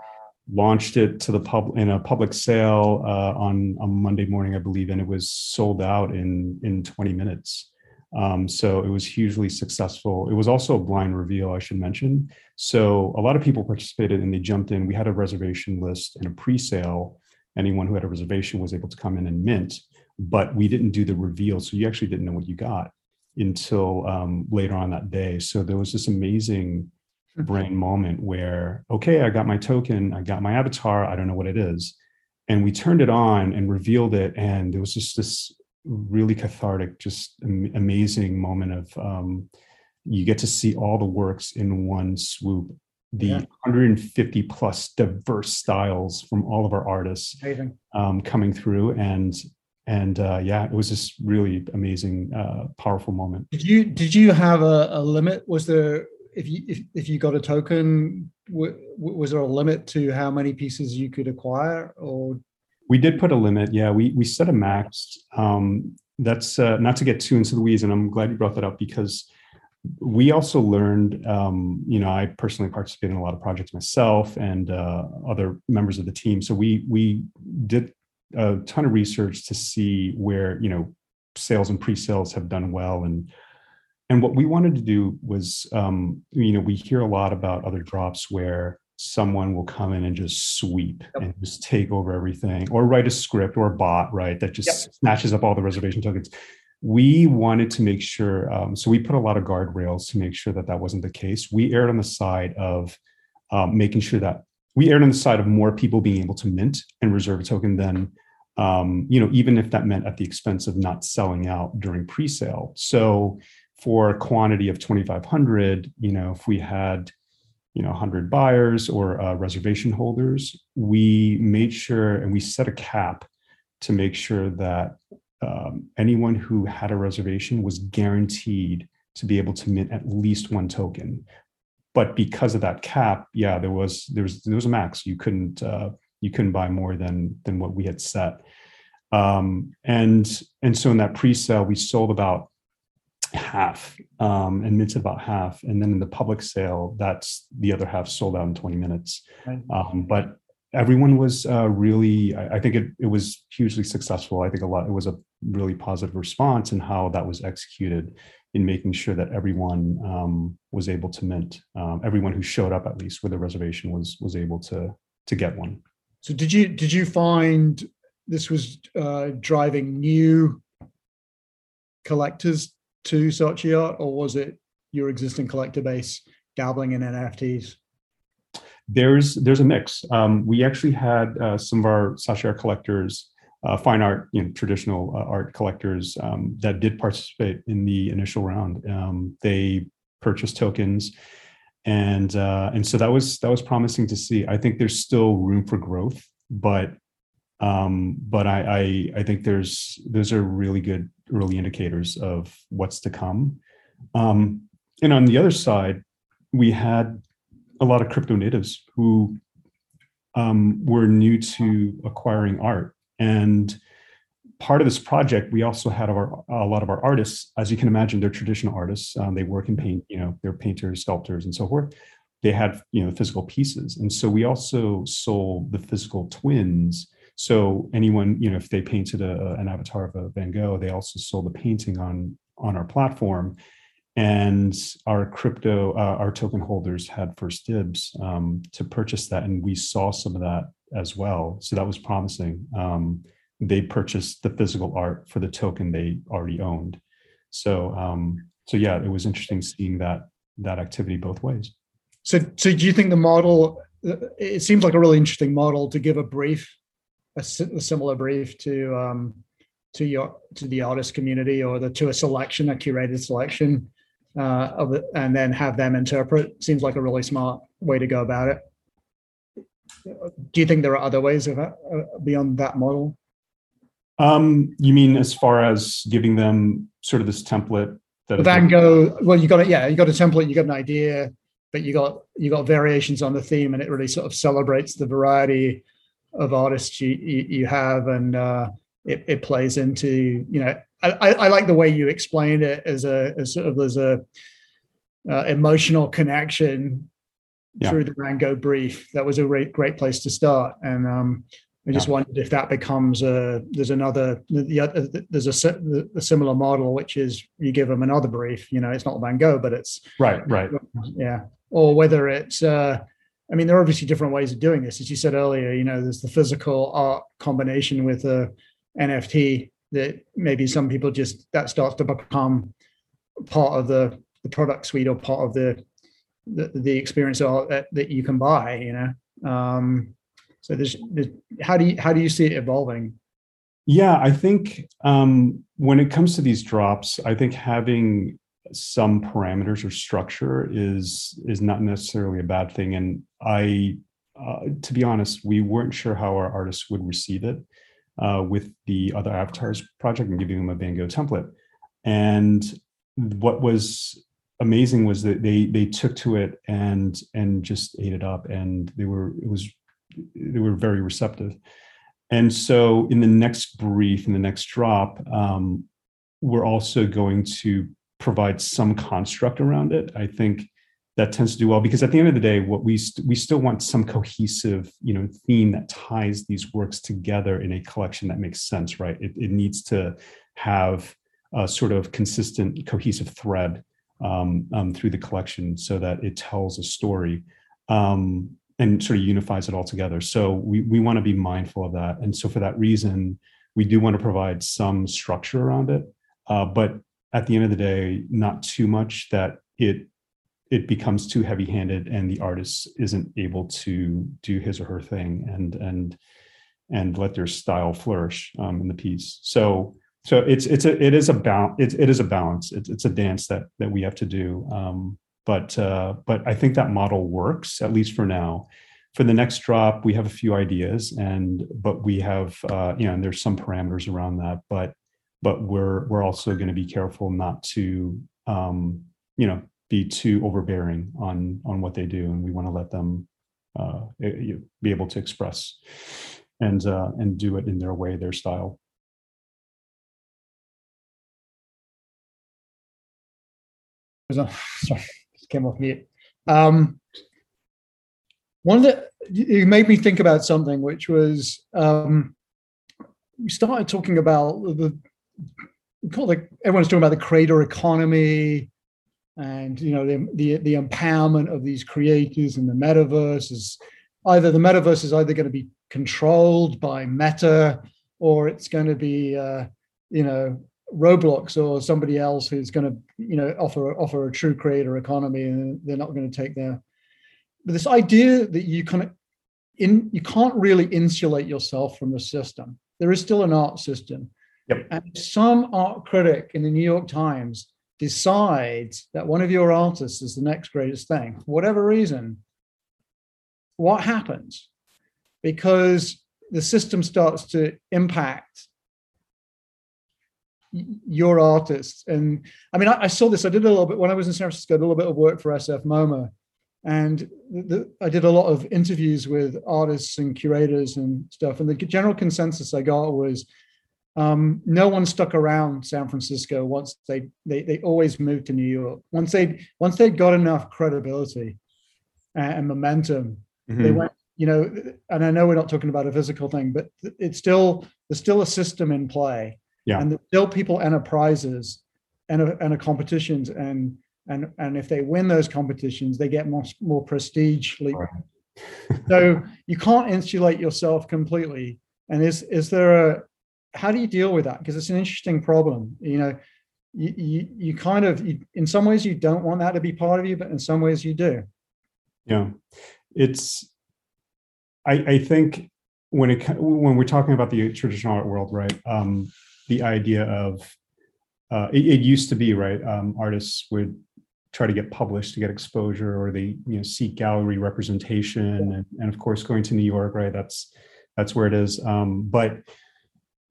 launched it to the pub in a public sale uh, on a Monday morning, I believe, and it was sold out in in 20 minutes. Um, so it was hugely successful. It was also a blind reveal, I should mention. So a lot of people participated and they jumped in. We had a reservation list and a pre-sale. Anyone who had a reservation was able to come in and mint, but we didn't do the reveal, so you actually didn't know what you got until um, later on that day. So there was this amazing hmm. brain moment where, okay, I got my token, I got my avatar, I don't know what it is. And we turned it on and revealed it. And there was just this really cathartic, just amazing moment of um, you get to see all the works in one swoop. The yeah. 150 plus diverse styles from all of our artists um, coming through, and and uh, yeah, it was just really amazing, uh, powerful moment. Did you did you have a, a limit? Was there if you if, if you got a token, w- was there a limit to how many pieces you could acquire, or we did put a limit? Yeah, we we set a max. Um, that's uh, not to get too into the weeds, and I'm glad you brought that up because we also learned. Um, you know, I personally participated in a lot of projects myself and uh, other members of the team. So we we did a ton of research to see where you know sales and pre-sales have done well and and what we wanted to do was um, you know we hear a lot about other drops where someone will come in and just sweep yep. and just take over everything or write a script or a bot right that just yep. snatches up all the reservation tokens we wanted to make sure um, so we put a lot of guardrails to make sure that that wasn't the case we erred on the side of um, making sure that we erred on the side of more people being able to mint and reserve a token than um, you know, even if that meant at the expense of not selling out during pre-sale. So for a quantity of 2,500, you know, if we had, you know, 100 buyers or uh, reservation holders, we made sure and we set a cap to make sure that um, anyone who had a reservation was guaranteed to be able to mint at least one token. But because of that cap, yeah, there was there was there was a max. You couldn't uh, you couldn't buy more than than what we had set. Um, and and so in that pre-sale, we sold about half um, and minted about half. And then in the public sale, that's the other half sold out in 20 minutes. Right. Um, but everyone was uh, really, I, I think it, it was hugely successful. I think a lot, it was a really positive response in how that was executed in making sure that everyone um, was able to mint. Um, everyone who showed up at least with a reservation was was able to to get one. So did you did you find this was uh, driving new collectors to Saatchi Art, or was it your existing collector base dabbling in NFTs? There's there's a mix. Um, we actually had uh, some of our Saatchi Art collectors, uh, fine art, you know, traditional uh, art collectors um, that did participate in the initial round. Um, they purchased tokens, and uh, and so that was that was promising to see. I think there's still room for growth, but um, but I, I I think there's those are really good early indicators of what's to come. Um, and on the other side, we had a lot of crypto natives who um, were new to acquiring art. And part of this project, we also had our, a lot of our artists, as you can imagine, they're traditional artists. Um, they work in paint, you know, they're painters, sculptors, and so forth. They had, you know, physical pieces. And so we also sold the physical twins. So anyone, you know, if they painted a, an avatar of a Van Gogh, they also sold the painting on on our platform. And our crypto uh, our token holders had first dibs um, to purchase that and we saw some of that as well. So that was promising. Um, they purchased the physical art for the token they already owned. So um, so yeah it was interesting seeing that that activity both ways. So so do you think the model it seems like a really interesting model to give a brief a, a similar brief to um to your to the artist community or the to a selection a curated selection uh, of it, and then have them interpret seems like a really smart way to go about it. Do you think there are other ways of uh, beyond that model? Um, you mean as far as giving them sort of this template that Van Gogh? Well, you got it. Yeah, you got a template. You got an idea, but you got you got variations on the theme, and it really sort of celebrates the variety of artists you you, you have, and uh, it, it plays into you know I, I like the way you explained it as a as sort of as a uh, emotional connection yeah. through the Van Gogh brief. That was a great great place to start, and um, I just yeah. wondered if that becomes a there's another the, there's a, a similar model which is you give them another brief. You know, it's not Van Gogh, but it's right, right, yeah, or whether it's. Uh, I mean, there are obviously different ways of doing this. As you said earlier, you know, there's the physical art combination with a NFT that maybe some people just that starts to become part of the, the product suite or part of the the, the experience that, that you can buy you know um, so there's, there's, how do you how do you see it evolving yeah i think um, when it comes to these drops i think having some parameters or structure is is not necessarily a bad thing and i uh, to be honest we weren't sure how our artists would receive it uh, with the other avatars project and giving them a Van template. And what was amazing was that they they took to it and and just ate it up, and they were it was they were very receptive. And so in the next brief, in the next drop, um, we're also going to provide some construct around it. I think that tends to do well because at the end of the day what we st- we still want some cohesive you know theme that ties these works together in a collection that makes sense right? It, it needs to have a sort of consistent cohesive thread um, um, through the collection so that it tells a story um, and sort of unifies it all together. So we, we want to be mindful of that. And so for that reason we do want to provide some structure around it uh, but at the end of the day not too much that it it becomes too heavy-handed and the artist isn't able to do his or her thing and and and let their style flourish um, in the piece. So so it's it's a it is a balance it, it is a balance. It's, it's a dance that that we have to do um, but uh, but i think that model works at least for now. For the next drop we have a few ideas and but we have uh, you know and there's some parameters around that but but we're we're also going to be careful not to um, you know be too overbearing on on what they do, and we want to let them uh, be able to express and uh, and do it in their way, their style. sorry, came off mute. Um, one of the it made me think about something, which was um, we started talking about the everyone's talking about the creator economy and you know the, the the empowerment of these creators in the metaverse is either the metaverse is either going to be controlled by meta or it's going to be uh, you know roblox or somebody else who's going to you know offer offer a true creator economy and they're not going to take their but this idea that you kind of in you can't really insulate yourself from the system. There is still an art system Yep. and some art critic in the new york times decides that one of your artists is the next greatest thing, whatever reason, what happens? Because the system starts to impact your artists. And I mean, I, I, saw this, I did a little bit when I was in San Francisco, a little bit of work for SF MoMA. And the, I did a lot of interviews with artists and curators and stuff. And the general consensus I got was um, no one stuck around San Francisco once they, they they always moved to New York. Once they once they got enough credibility and, and momentum, mm-hmm. they went. You know, and I know we're not talking about a physical thing, but it's still there's still a system in play, yeah. and there's still people enterprises and a, and a competitions, and and and if they win those competitions, they get more more prestige. Right. so you can't insulate yourself completely. And is is there a how do you deal with that? Because it's an interesting problem. You know, you you, you kind of you, in some ways you don't want that to be part of you, but in some ways you do. Yeah, it's. I I think when it when we're talking about the traditional art world, right? Um, the idea of uh, it, it, used to be right. Um, artists would try to get published to get exposure, or they you know seek gallery representation, and, and of course going to New York, right? That's that's where it is. Um, but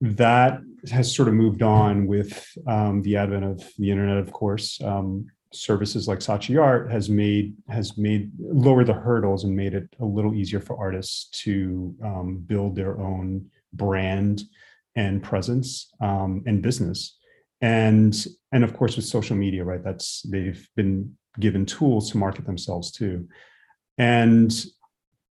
that has sort of moved on with um, the advent of the internet, of course. Um, services like Saatchi Art has made has made lowered the hurdles and made it a little easier for artists to um, build their own brand and presence um, and business. And and of course with social media, right? That's they've been given tools to market themselves too. And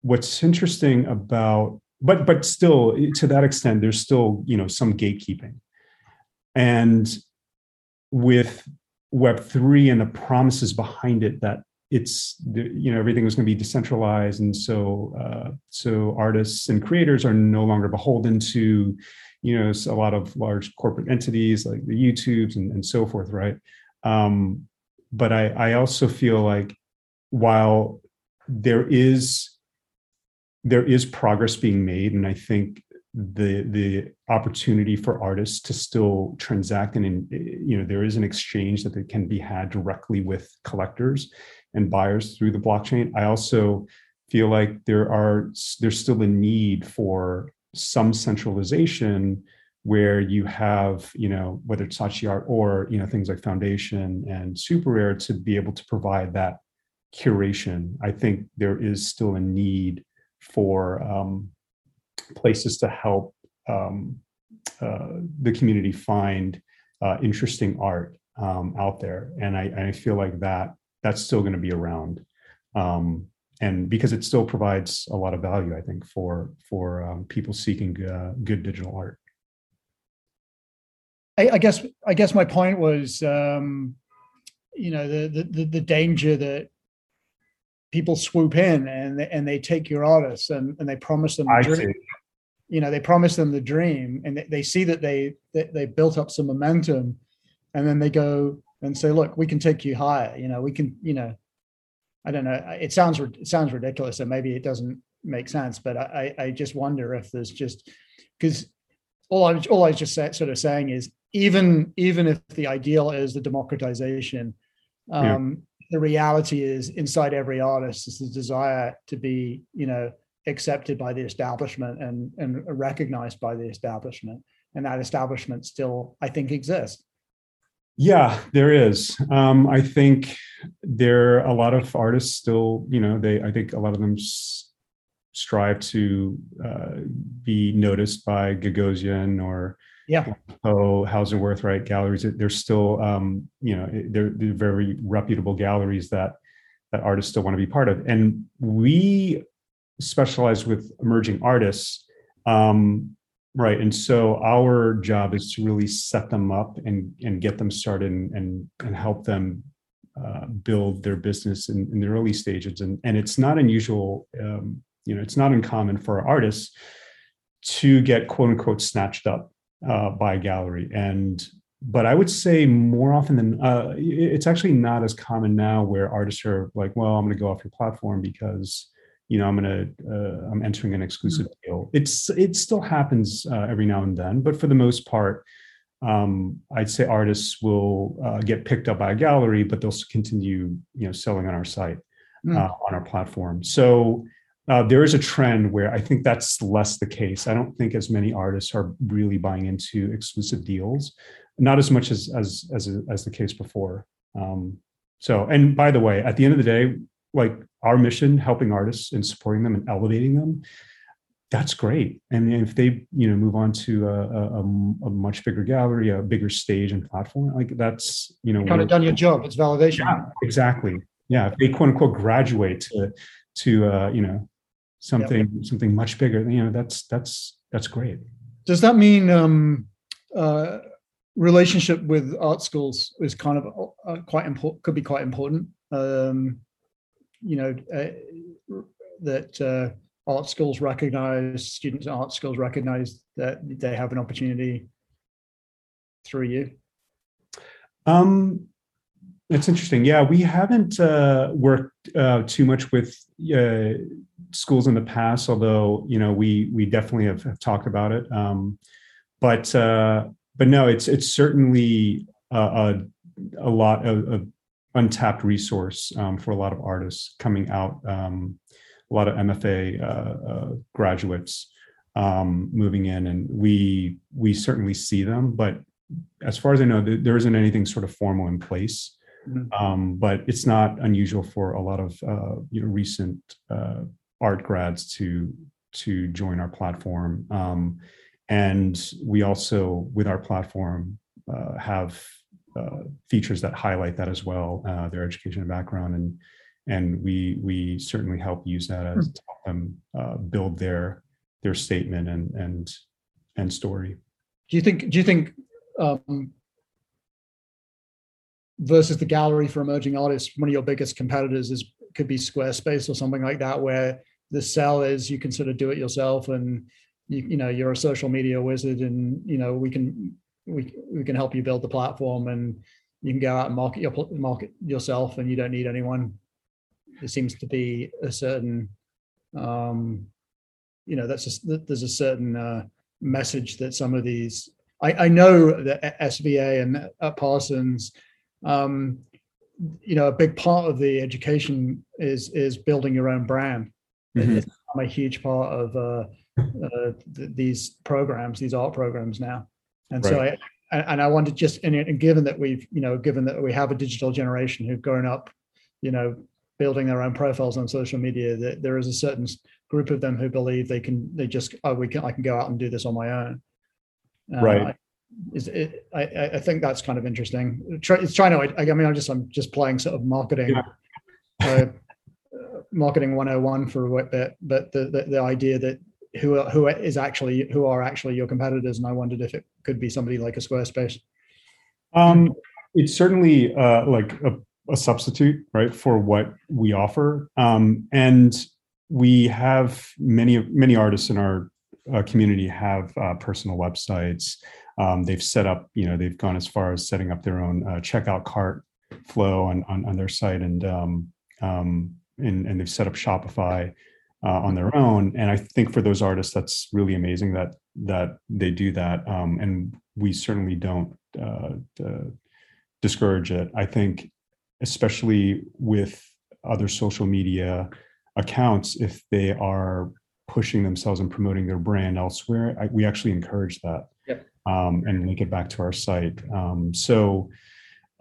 what's interesting about but but still to that extent there's still you know some gatekeeping. And with web 3 and the promises behind it that it's you know everything was going to be decentralized and so uh, so artists and creators are no longer beholden to you know a lot of large corporate entities like the youtubes and, and so forth right? Um, but I, I also feel like while there is there is progress being made, and I think the the opportunity for artists to still transact and you know there is an exchange that can be had directly with collectors and buyers through the blockchain. I also feel like there are there's still a need for some centralization where you have you know whether it's Saatchi Art or you know things like Foundation and SuperRare to be able to provide that curation. I think there is still a need for um, places to help um, uh, the community find uh, interesting art um, out there. And I, I, feel like that that's still going to be around. Um, and because it still provides a lot of value, I think, for for um, people seeking uh, good digital art. I, I, guess I guess my point was, um, you know, the, the the danger that people swoop in and and they take your artists and, and they promise them the dream. You know, they promise them the dream and they, they see that they, they they built up some momentum and then they go and say, look, we can take you higher. You know, we can, you know, I don't know. It sounds it sounds ridiculous, and maybe it doesn't make sense. But I I just wonder if there's just because all I all I was just sort of saying is even even if the ideal is the democratization, um, the reality is inside every artist is the desire to be you know accepted by the establishment and and recognized by the establishment. And that establishment still i think exists. Yeah there is. Um, i think there are a lot of artists still you know they i think a lot of them s- strive to uh, be noticed by gagosian or Yeah. Oh, Hauser Wirth galleries. They're still, um, you know, they're, they're very reputable galleries that that artists still want to be part of. And we specialize with emerging artists. Um, right. And so our job is to really set them up and, and get them started and, and, and help them uh, build their business in, in, the early stages. And, and it's not unusual, um, you know, it's not uncommon for artists to get quote unquote snatched up uh, by a gallery. And but I would say more often than uh, it's actually not as common now where artists are like, well, I'm going to go off your platform because you know i'm going to uh, i'm entering an exclusive mm-hmm. deal it's it still happens uh, every now and then but for the most part um, i'd say artists will uh, get picked up by a gallery but they'll continue you know selling on our site mm. on our platform so uh, there is a trend where i think that's less the case. I don't think as many artists are really buying into exclusive deals not as much as as as, as the case before. Um, so and by the way at the end of the day like our mission helping artists and supporting them and elevating them that's great. And if they you know move on to a, a, a much bigger gallery a bigger stage and platform like that's you know you kind of done your job. It's validation. Yeah, exactly. Yeah if they quote unquote graduate to to uh, you know something yep. something much bigger you know that's that's that's great. Does that mean um uh relationship with art schools is kind of uh, quite important could be quite important? Um you know uh, that uh, art schools recognize students at art schools recognize that they have an opportunity through you? Um it's interesting. Yeah we haven't uh, worked uh, too much with uh, schools in the past although you know we we definitely have, have talked about it um but uh but no it's it's certainly a, a, a lot of, of untapped resource um, for a lot of artists coming out. Um, a lot of MFA uh, uh, graduates um, moving in, and we we certainly see them. But as far as I know, there isn't anything sort of formal in place. Mm-hmm. Um, but it's not unusual for a lot of uh, you know recent uh, art grads to to join our platform. Um, and we also, with our platform, uh, have uh, features that highlight that as well, uh, their education and background, and and we we certainly help use that as to help them uh, build their their statement and and and story. Do you think? Do you think? Um, versus the gallery for emerging artists, one of your biggest competitors is could be Squarespace or something like that, where the sell is you can sort of do it yourself and you, you know you're a social media wizard and you know we can we we can help you build the platform and you can go out and market your market yourself and you don't need anyone. There seems to be a certain um you know that's just there's a certain uh, message that some of these i i know that sva and at parsons um you know a big part of the education is is building your own brand mm-hmm. it's a huge part of uh, uh th- these programs these art programs now and right. so I and I wanted just and given that we've you know given that we have a digital generation who've grown up, you know, building their own profiles on social media, that there is a certain group of them who believe they can they just oh we can I can go out and do this on my own. Uh, right. is it, I, I think that's kind of interesting. It's trying to. I, mean, I'm just I'm just playing sort of marketing, yeah. uh, marketing 101 for a bit, but the, the the idea that who are, who is actually who are actually your competitors, and I wondered if it could be somebody like a Squarespace. Um, it's certainly uh, like a, a, substitute, right, for what we offer, um, and we have many many artists in our uh, community have uh, personal websites. Um, they've set up, you know, they've gone as far as setting up their own uh, checkout cart flow on, on, on their site, and um, um, and, and they've set up Shopify uh, on their own. And I think for those artists, that's really amazing that that they do that. Um, and we certainly don't uh, uh, discourage it. I think, especially with other social media accounts, if they are pushing themselves and promoting their brand elsewhere, I, we actually encourage that yep. um, and link it back to our site. Um, so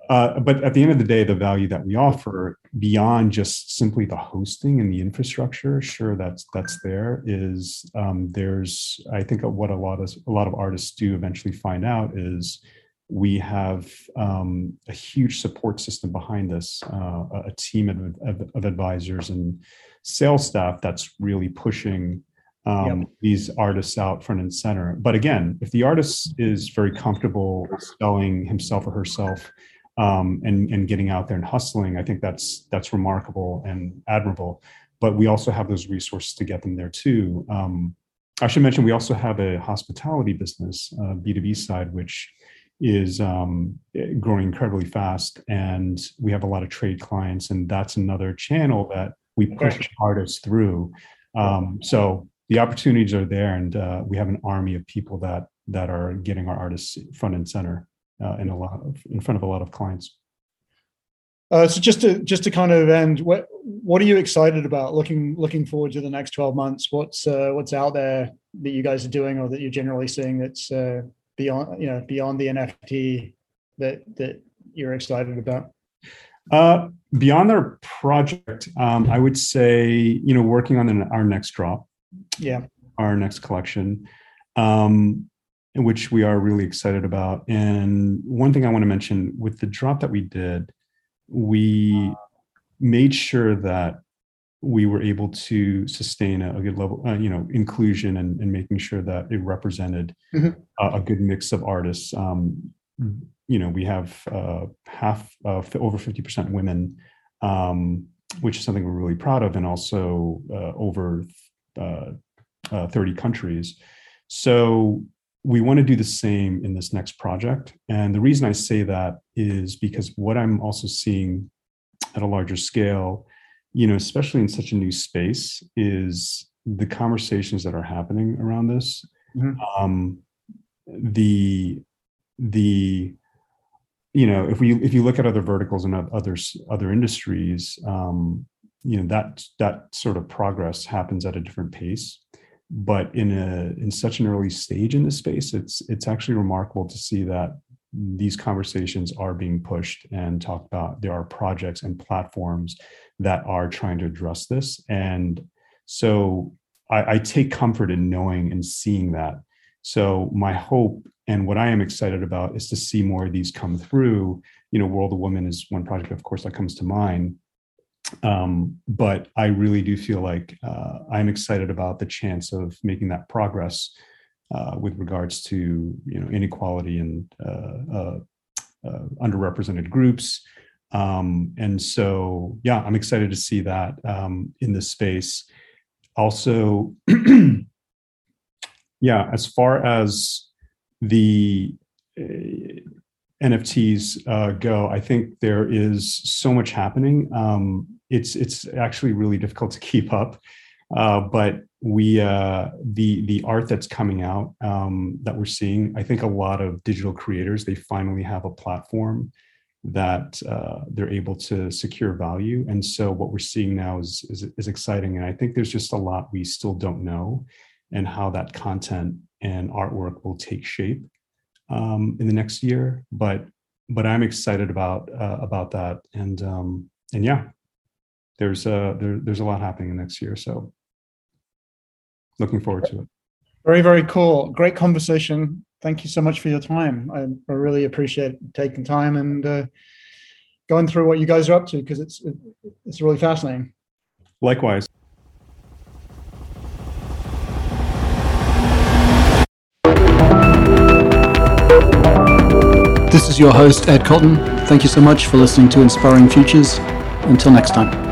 uh, but at the end of the day, the value that we offer beyond just simply the hosting and the infrastructure, sure, that's that's there. Is um, there's I think what a lot of a lot of artists do eventually find out is we have um, a huge support system behind us, uh, a team of, of, of, advisors and sales staff that's really pushing um, yep. these artists out front and center. But again, if the artist is very comfortable selling himself or herself um, and and getting out there and hustling, I think that's that's remarkable and admirable. But we also have those resources to get them there too. Um, I should mention we also have a hospitality business, uh, B two B side, which is um, growing incredibly fast, and we have a lot of trade clients, and that's another channel that we push artists through. Um, so the opportunities are there, and uh, we have an army of people that that are getting our artists front and center uh, in a lot of in front of a lot of clients. Uh, so just to just to kind of end, what what are you excited about? Looking looking forward to the next twelve months. What's uh, what's out there that you guys are doing, or that you're generally seeing that's uh, beyond you know beyond the NFT that that you're excited about? Uh, beyond our project, um, I would say you know working on an, our next drop. Yeah. Our next collection. Um, which we are really excited about. And one thing I want to mention with the drop that we did, we made sure that we were able to sustain a, a good level, uh, you know, inclusion and, and, making sure that it represented mm-hmm. a, a, good mix of artists. Um, you know, we have uh, half, uh, over 50% women, um, which is something we're really proud of, and also uh, over uh, uh, 30 countries. So we want to do the same in this next project. And the reason I say that is because what I'm also seeing at a larger scale, you know, especially in such a new space, is the conversations that are happening around this. Mm-hmm. Um, the the you know if we if you look at other verticals and other other industries um, you know that that sort of progress happens at a different pace but in a in such an early stage in this space it's it's actually remarkable to see that these conversations are being pushed and talked about. There are projects and platforms that are trying to address this. And so I, I take comfort in knowing and seeing that. So my hope and what i am excited about is to see more of these come through. You know world of women is one project of course that comes to mind um, but I really do feel like uh, I'm excited about the chance of making that progress uh, with regards to you know inequality and uh, uh, uh underrepresented groups. Um, and so, yeah, I'm excited to see that um, in this space. Also, yeah, as far as the NFTs uh, go, I think there is so much happening. Um, it's it's actually really difficult to keep up, uh, but we uh, the the art that's coming out um, that we're seeing. I think a lot of digital creators they finally have a platform that uh, they're able to secure value, and so what we're seeing now is, is is exciting. And I think there's just a lot we still don't know, and how that content and artwork will take shape um, in the next year. But but I'm excited about uh, about that, and um, and yeah, there's a there, there's a lot happening in next year. So looking forward to it. Very very cool. Great conversation. Thank you so much for your time. I, I really appreciate taking time and uh, going through what you guys are up to because it's it, it's really fascinating. Likewise. Is your host, Ed Cotton. Thank you so much for listening to Inspiring Futures. Until next time.